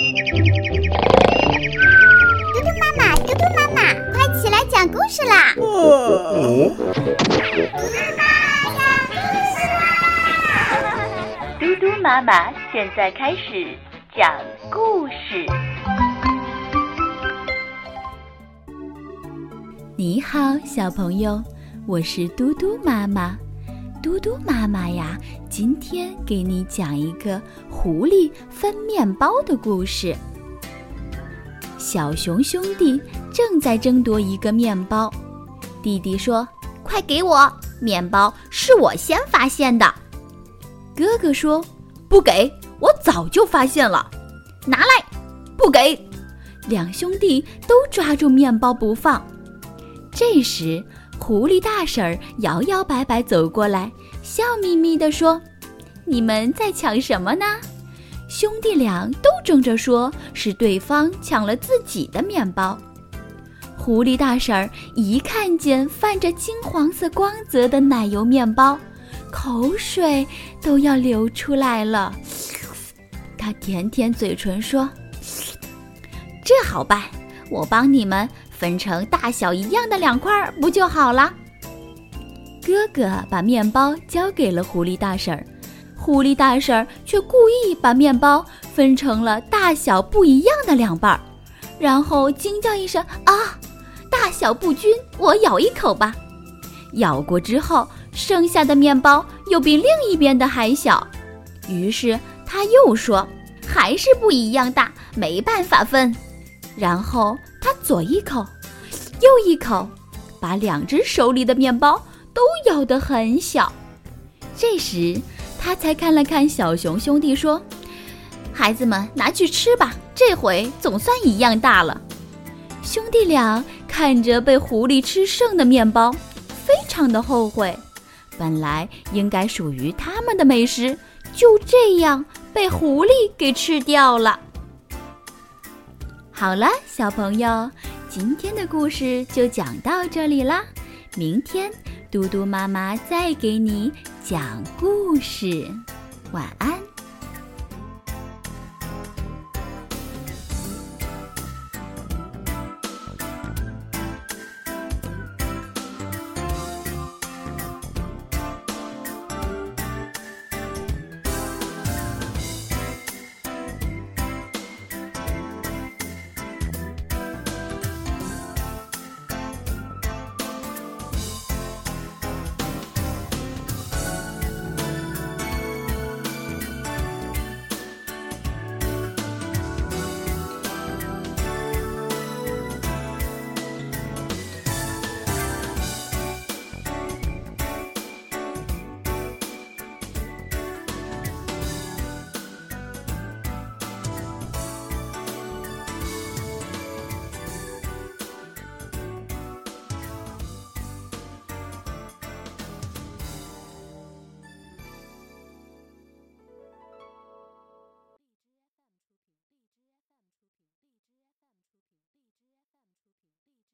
嘟嘟妈妈，嘟嘟妈妈，快起来讲故事啦！嘟嘟妈妈讲故事啦！嘟嘟妈妈现在开始讲故事。你好，小朋友，我是嘟嘟妈妈。嘟嘟妈妈呀，今天给你讲一个狐狸分面包的故事。小熊兄弟正在争夺一个面包，弟弟说：“快给我面包，是我先发现的。”哥哥说：“不给，我早就发现了，拿来！”不给，两兄弟都抓住面包不放。这时。狐狸大婶儿摇摇摆摆走过来，笑眯眯地说：“你们在抢什么呢？”兄弟俩都争着说是对方抢了自己的面包。狐狸大婶儿一看见泛着金黄色光泽的奶油面包，口水都要流出来了。他舔舔嘴唇说：“这好办，我帮你们。”分成大小一样的两块不就好了？哥哥把面包交给了狐狸大婶儿，狐狸大婶儿却故意把面包分成了大小不一样的两半儿，然后惊叫一声：“啊，大小不均！我咬一口吧。”咬过之后，剩下的面包又比另一边的还小，于是他又说：“还是不一样大，没办法分。”然后左一口，右一口，把两只手里的面包都咬得很小。这时，他才看了看小熊兄弟，说：“孩子们，拿去吃吧，这回总算一样大了。”兄弟俩看着被狐狸吃剩的面包，非常的后悔。本来应该属于他们的美食，就这样被狐狸给吃掉了。好了，小朋友，今天的故事就讲到这里啦。明天嘟嘟妈妈再给你讲故事，晚安。